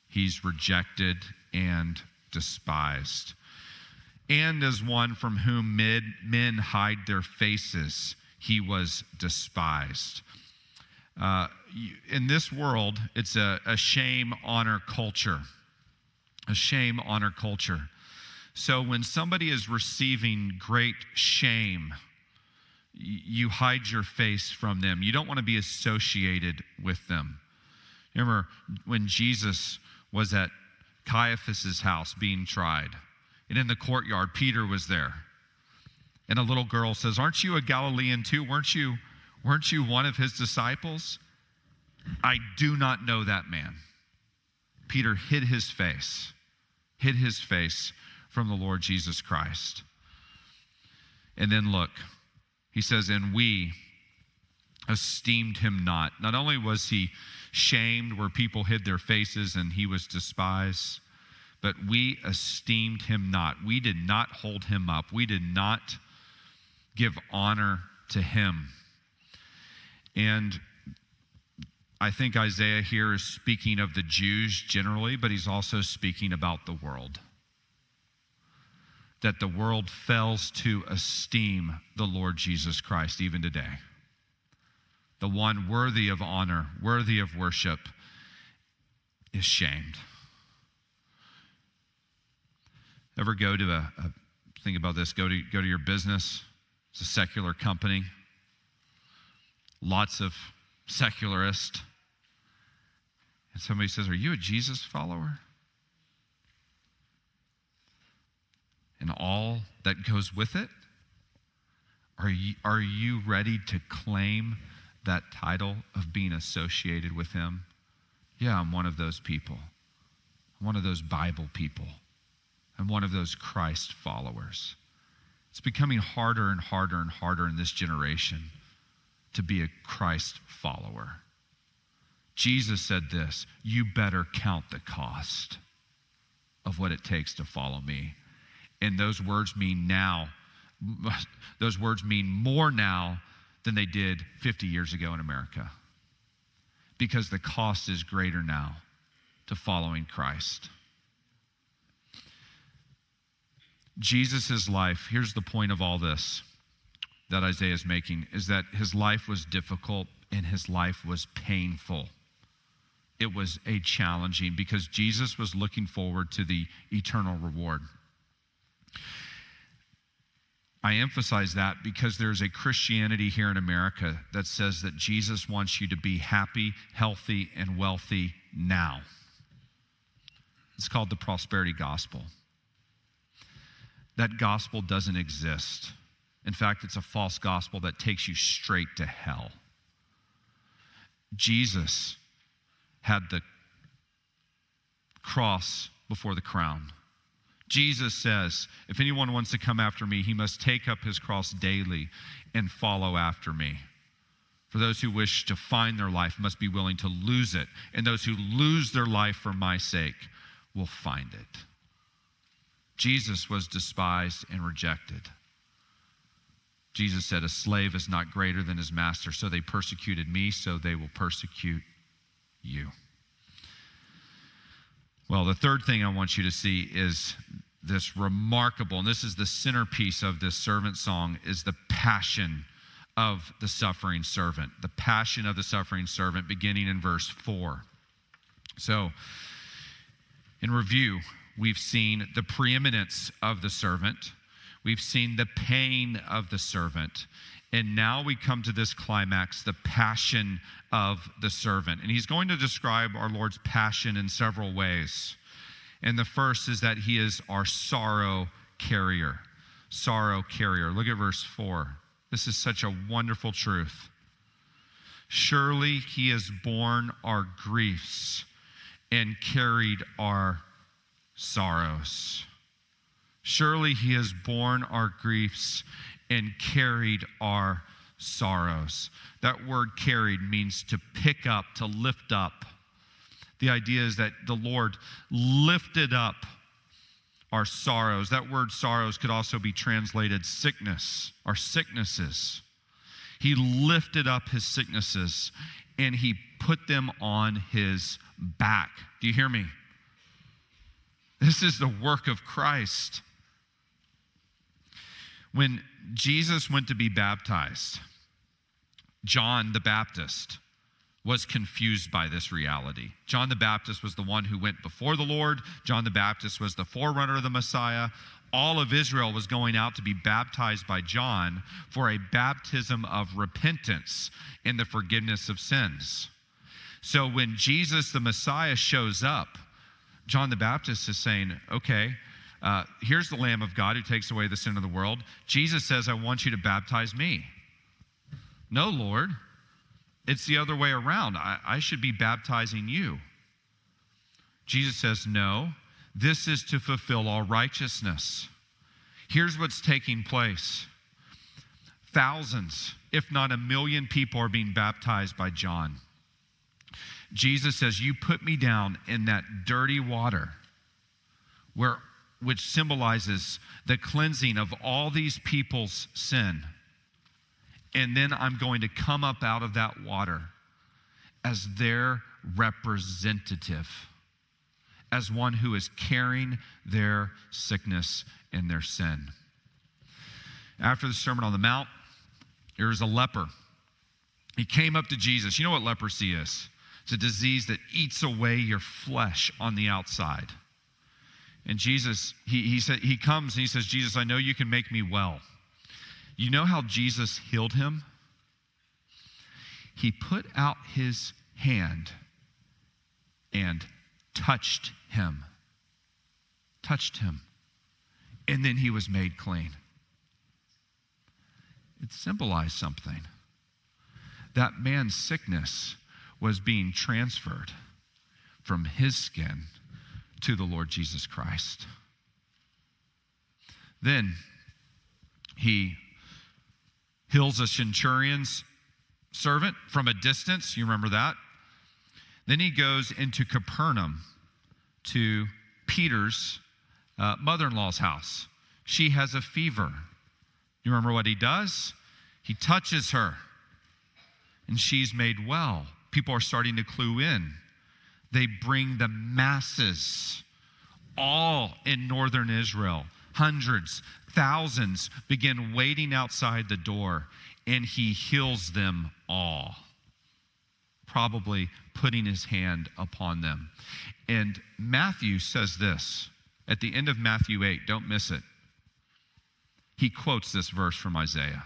He's rejected and despised and as one from whom men hide their faces, he was despised. Uh, in this world, it's a, a shame honor culture. A shame honor culture. So when somebody is receiving great shame, you hide your face from them. You don't want to be associated with them. Remember when Jesus was at Caiaphas's house being tried? And in the courtyard, Peter was there. And a little girl says, Aren't you a Galilean too? Weren't you, weren't you one of his disciples? I do not know that man. Peter hid his face, hid his face from the Lord Jesus Christ. And then look, he says, And we esteemed him not. Not only was he shamed where people hid their faces and he was despised, but we esteemed him not. We did not hold him up. We did not give honor to him. And I think Isaiah here is speaking of the Jews generally, but he's also speaking about the world. That the world fails to esteem the Lord Jesus Christ even today. The one worthy of honor, worthy of worship, is shamed. Ever go to a, a think about this, go to go to your business. It's a secular company. Lots of secularists. And somebody says, Are you a Jesus follower? And all that goes with it? Are you, are you ready to claim that title of being associated with Him? Yeah, I'm one of those people. I'm one of those Bible people. I'm one of those Christ followers. It's becoming harder and harder and harder in this generation to be a Christ follower. Jesus said this You better count the cost of what it takes to follow me. And those words mean now, those words mean more now than they did 50 years ago in America. Because the cost is greater now to following Christ. Jesus' life, here's the point of all this that Isaiah is making, is that his life was difficult and his life was painful. It was a challenging because Jesus was looking forward to the eternal reward. I emphasize that because there's a Christianity here in America that says that Jesus wants you to be happy, healthy, and wealthy now. It's called the prosperity gospel. That gospel doesn't exist. In fact, it's a false gospel that takes you straight to hell. Jesus had the cross before the crown. Jesus says, If anyone wants to come after me, he must take up his cross daily and follow after me. For those who wish to find their life must be willing to lose it, and those who lose their life for my sake will find it. Jesus was despised and rejected. Jesus said, A slave is not greater than his master, so they persecuted me, so they will persecute you. Well, the third thing I want you to see is this remarkable, and this is the centerpiece of this servant song, is the passion of the suffering servant. The passion of the suffering servant, beginning in verse 4. So, in review, we've seen the preeminence of the servant, we've seen the pain of the servant, and now we come to this climax, the passion of the servant. And he's going to describe our Lord's passion in several ways. And the first is that he is our sorrow carrier. Sorrow carrier. Look at verse 4. This is such a wonderful truth. Surely he has borne our griefs and carried our sorrows. Surely he has borne our griefs and carried our sorrows. That word carried means to pick up, to lift up. The idea is that the Lord lifted up our sorrows. That word sorrows could also be translated sickness, our sicknesses. He lifted up his sicknesses and he put them on his back. Do you hear me? This is the work of Christ. When Jesus went to be baptized, John the Baptist was confused by this reality. John the Baptist was the one who went before the Lord, John the Baptist was the forerunner of the Messiah. All of Israel was going out to be baptized by John for a baptism of repentance in the forgiveness of sins. So when Jesus the Messiah shows up, John the Baptist is saying, okay, uh, here's the Lamb of God who takes away the sin of the world. Jesus says, I want you to baptize me. No, Lord. It's the other way around. I, I should be baptizing you. Jesus says, No, this is to fulfill all righteousness. Here's what's taking place thousands, if not a million people, are being baptized by John. Jesus says, You put me down in that dirty water where which symbolizes the cleansing of all these people's sin and then I'm going to come up out of that water as their representative, as one who is carrying their sickness and their sin. After the Sermon on the Mount, there was a leper. He came up to Jesus. You know what leprosy is? It's a disease that eats away your flesh on the outside. And Jesus, he, he said, he comes and he says, Jesus, I know you can make me well. You know how Jesus healed him? He put out his hand and touched him. Touched him. And then he was made clean. It symbolized something. That man's sickness was being transferred from his skin to the Lord Jesus Christ. Then he heals a centurion's servant from a distance. You remember that? Then he goes into Capernaum to Peter's uh, mother in law's house. She has a fever. You remember what he does? He touches her, and she's made well. People are starting to clue in. They bring the masses, all in northern Israel, hundreds, thousands begin waiting outside the door, and he heals them all, probably putting his hand upon them. And Matthew says this at the end of Matthew 8, don't miss it. he quotes this verse from Isaiah.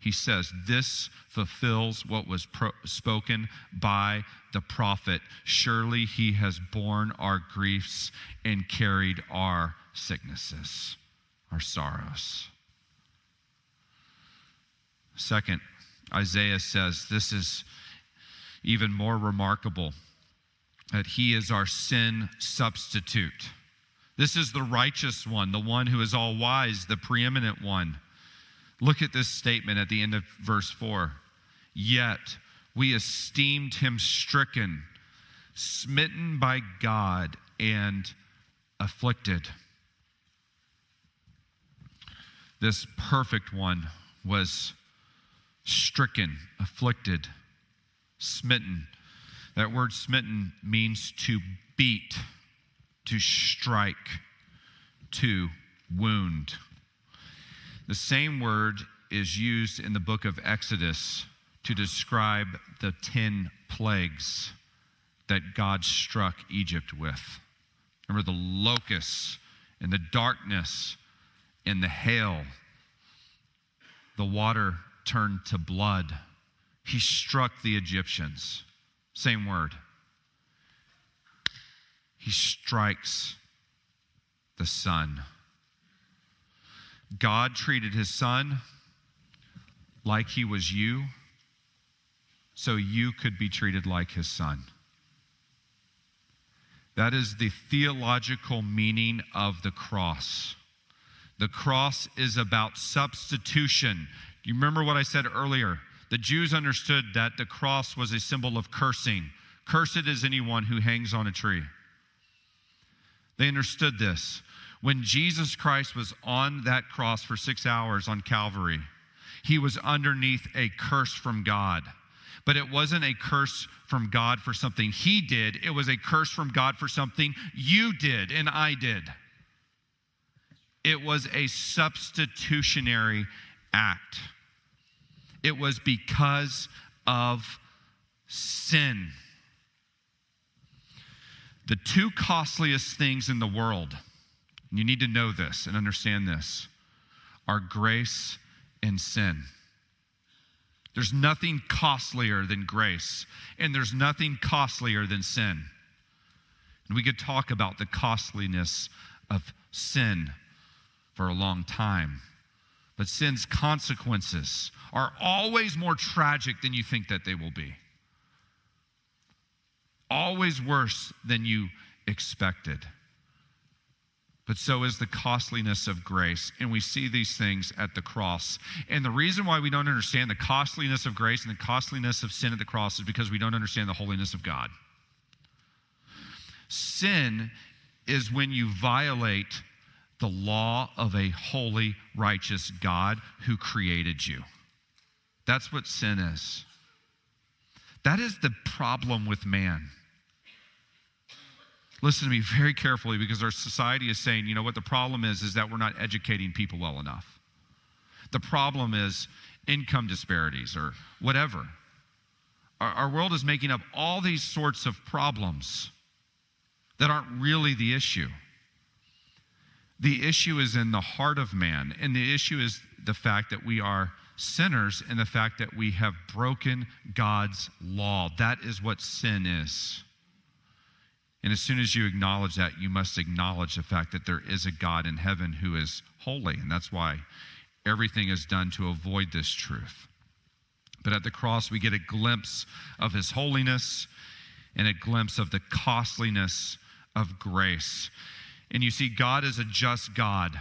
He says, This fulfills what was pro- spoken by the prophet. Surely he has borne our griefs and carried our sicknesses, our sorrows. Second, Isaiah says this is even more remarkable that he is our sin substitute. This is the righteous one, the one who is all wise, the preeminent one. Look at this statement at the end of verse 4. Yet we esteemed him stricken, smitten by God, and afflicted. This perfect one was stricken, afflicted, smitten. That word smitten means to beat, to strike, to wound. The same word is used in the book of Exodus to describe the 10 plagues that God struck Egypt with. Remember the locusts and the darkness and the hail, the water turned to blood. He struck the Egyptians. Same word. He strikes the son. God treated his son like he was you, so you could be treated like his son. That is the theological meaning of the cross. The cross is about substitution. You remember what I said earlier? The Jews understood that the cross was a symbol of cursing. Cursed is anyone who hangs on a tree. They understood this. When Jesus Christ was on that cross for six hours on Calvary, he was underneath a curse from God. But it wasn't a curse from God for something he did, it was a curse from God for something you did and I did. It was a substitutionary act. It was because of sin. The two costliest things in the world, you need to know this and understand this, are grace and sin. There's nothing costlier than grace, and there's nothing costlier than sin. And we could talk about the costliness of sin for a long time. But sin's consequences are always more tragic than you think that they will be. Always worse than you expected. But so is the costliness of grace. And we see these things at the cross. And the reason why we don't understand the costliness of grace and the costliness of sin at the cross is because we don't understand the holiness of God. Sin is when you violate the law of a holy, righteous God who created you. That's what sin is. That is the problem with man. Listen to me very carefully because our society is saying, you know what the problem is is that we're not educating people well enough. The problem is income disparities or whatever. Our, our world is making up all these sorts of problems that aren't really the issue. The issue is in the heart of man, and the issue is the fact that we are sinners and the fact that we have broken God's law. That is what sin is. And as soon as you acknowledge that, you must acknowledge the fact that there is a God in heaven who is holy. And that's why everything is done to avoid this truth. But at the cross, we get a glimpse of his holiness and a glimpse of the costliness of grace. And you see, God is a just God.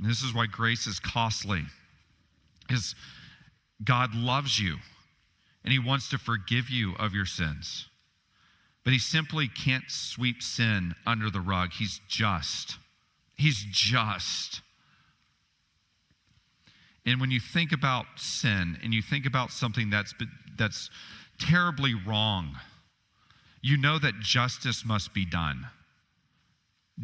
And this is why grace is costly. Is God loves you and he wants to forgive you of your sins. But he simply can't sweep sin under the rug. He's just. He's just. And when you think about sin and you think about something that's, that's terribly wrong, you know that justice must be done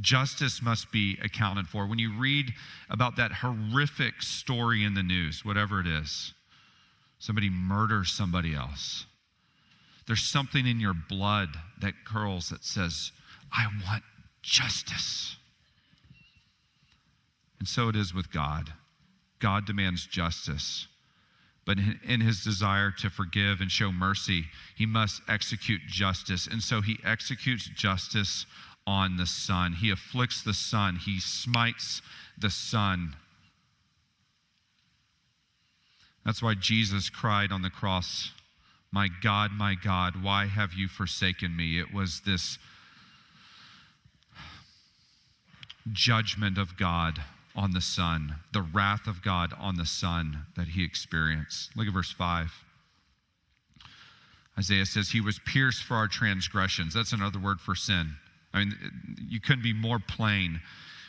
justice must be accounted for. When you read about that horrific story in the news, whatever it is, somebody murders somebody else, there's something in your blood that curls that says, I want justice. And so it is with God. God demands justice. But in his desire to forgive and show mercy, he must execute justice. And so he executes justice on the Son. He afflicts the Son, he smites the Son. That's why Jesus cried on the cross, My God, my God, why have you forsaken me? It was this judgment of God on the Son, the wrath of God on the Son that he experienced. Look at verse 5. Isaiah says, He was pierced for our transgressions. That's another word for sin. I mean, you couldn't be more plain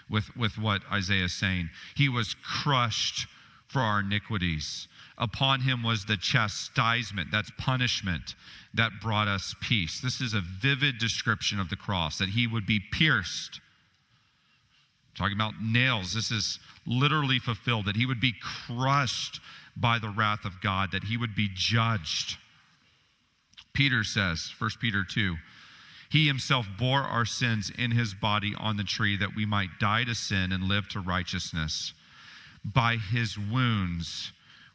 with, with what Isaiah is saying. He was crushed for our iniquities. Upon him was the chastisement, that's punishment, that brought us peace. This is a vivid description of the cross, that he would be pierced. Talking about nails, this is literally fulfilled, that he would be crushed by the wrath of God, that he would be judged. Peter says, 1 Peter 2, he himself bore our sins in his body on the tree that we might die to sin and live to righteousness. By his wounds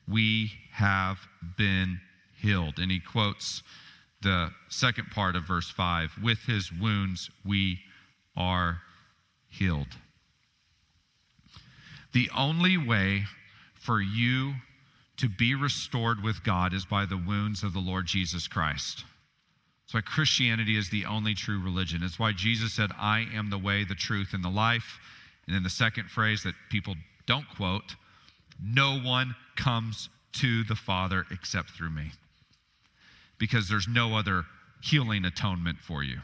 we have been healed. And he quotes the second part of verse 5 with his wounds we are healed. The only way for you to be restored with God is by the wounds of the Lord Jesus Christ. That's why Christianity is the only true religion. It's why Jesus said, I am the way, the truth, and the life. And then the second phrase that people don't quote no one comes to the Father except through me. Because there's no other healing atonement for you.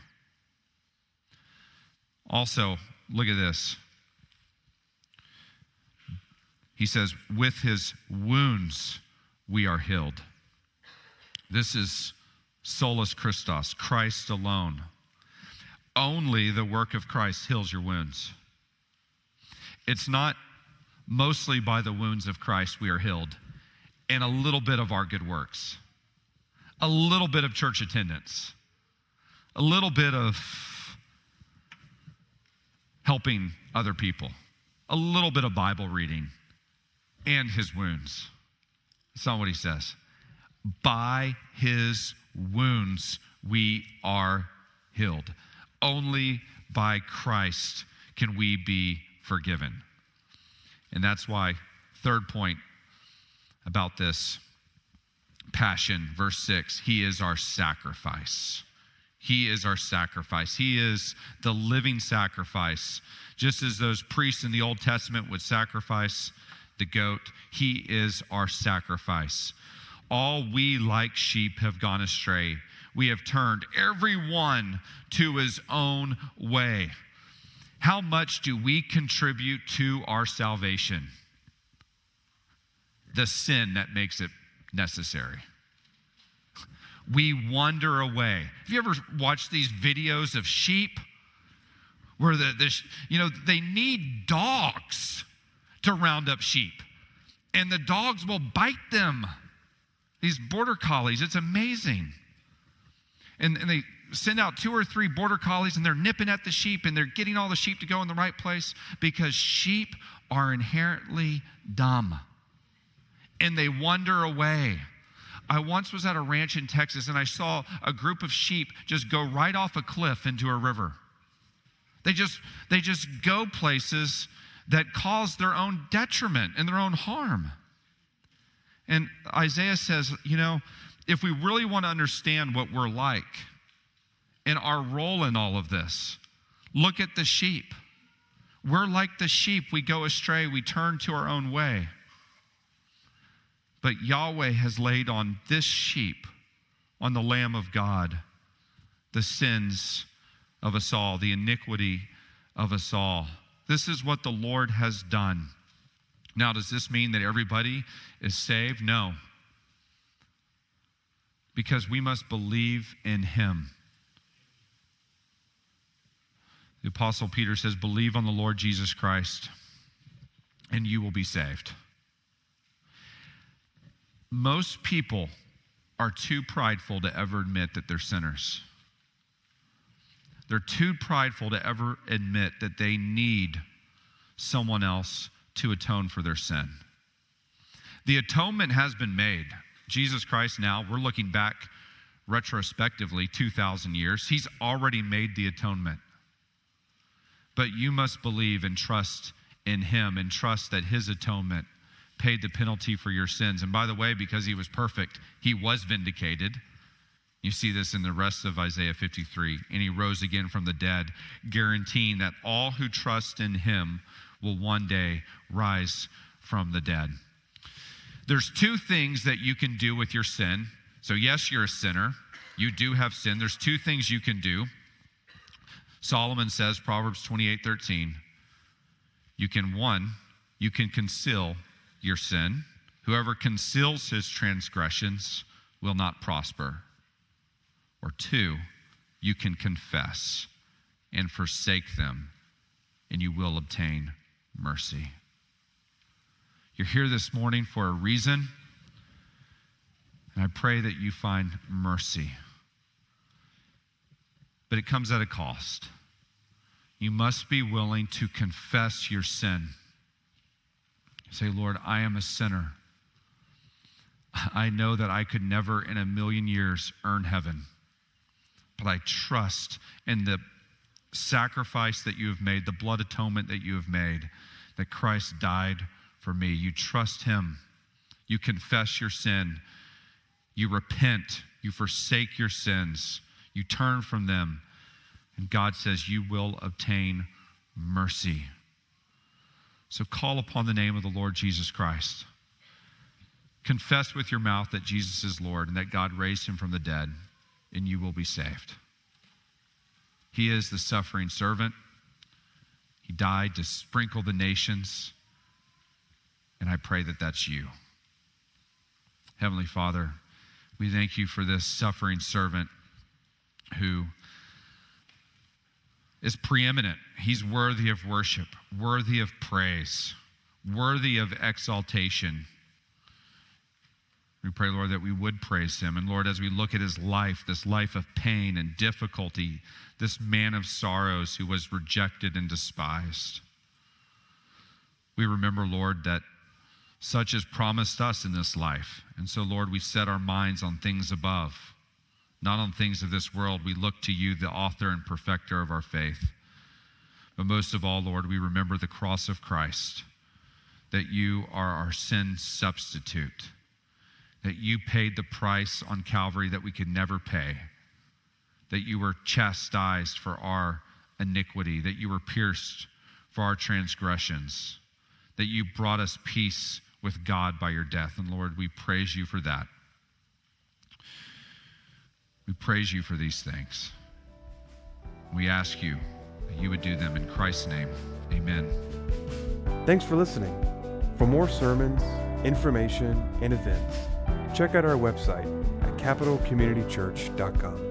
Also, look at this. He says, with his wounds we are healed. This is solus Christus, Christ alone. Only the work of Christ heals your wounds. It's not mostly by the wounds of Christ we are healed, and a little bit of our good works, a little bit of church attendance, a little bit of helping other people, a little bit of Bible reading, and his wounds. That's not what he says. By his wounds we are healed. Only by Christ can we be forgiven. And that's why, third point about this passion, verse 6, he is our sacrifice. He is our sacrifice. He is the living sacrifice. Just as those priests in the Old Testament would sacrifice the goat, he is our sacrifice. All we like sheep have gone astray. We have turned every one to his own way. How much do we contribute to our salvation? The sin that makes it necessary. We wander away. Have you ever watched these videos of sheep where the, the you know they need dogs to round up sheep and the dogs will bite them these border collies it's amazing and, and they send out two or three border collies and they're nipping at the sheep and they're getting all the sheep to go in the right place because sheep are inherently dumb and they wander away. I once was at a ranch in Texas and I saw a group of sheep just go right off a cliff into a river. They just they just go places that cause their own detriment and their own harm. And Isaiah says, you know, if we really want to understand what we're like, and our role in all of this. Look at the sheep. We're like the sheep. We go astray, we turn to our own way. But Yahweh has laid on this sheep, on the Lamb of God, the sins of us all, the iniquity of us all. This is what the Lord has done. Now, does this mean that everybody is saved? No. Because we must believe in Him. The Apostle Peter says, Believe on the Lord Jesus Christ, and you will be saved. Most people are too prideful to ever admit that they're sinners. They're too prideful to ever admit that they need someone else to atone for their sin. The atonement has been made. Jesus Christ, now, we're looking back retrospectively 2,000 years. He's already made the atonement. But you must believe and trust in Him and trust that His atonement paid the penalty for your sins. And by the way, because He was perfect, He was vindicated. You see this in the rest of Isaiah 53. And He rose again from the dead, guaranteeing that all who trust in Him will one day rise from the dead. There's two things that you can do with your sin. So, yes, you're a sinner. You do have sin. There's two things you can do. Solomon says, Proverbs 28 13, you can, one, you can conceal your sin. Whoever conceals his transgressions will not prosper. Or two, you can confess and forsake them, and you will obtain mercy. You're here this morning for a reason, and I pray that you find mercy. But it comes at a cost. You must be willing to confess your sin. Say, Lord, I am a sinner. I know that I could never in a million years earn heaven, but I trust in the sacrifice that you have made, the blood atonement that you have made, that Christ died for me. You trust Him. You confess your sin. You repent. You forsake your sins. You turn from them. And God says, You will obtain mercy. So call upon the name of the Lord Jesus Christ. Confess with your mouth that Jesus is Lord and that God raised him from the dead, and you will be saved. He is the suffering servant. He died to sprinkle the nations. And I pray that that's you. Heavenly Father, we thank you for this suffering servant who is preeminent. He's worthy of worship, worthy of praise, worthy of exaltation. We pray, Lord, that we would praise him. And Lord, as we look at his life, this life of pain and difficulty, this man of sorrows who was rejected and despised, we remember, Lord, that such is promised us in this life. And so, Lord, we set our minds on things above, not on things of this world. We look to you, the author and perfecter of our faith. But most of all, Lord, we remember the cross of Christ, that you are our sin substitute, that you paid the price on Calvary that we could never pay, that you were chastised for our iniquity, that you were pierced for our transgressions, that you brought us peace with God by your death. And Lord, we praise you for that. We praise you for these things. We ask you that you would do them in Christ's name. Amen. Thanks for listening. For more sermons, information, and events, check out our website at capitalcommunitychurch.com.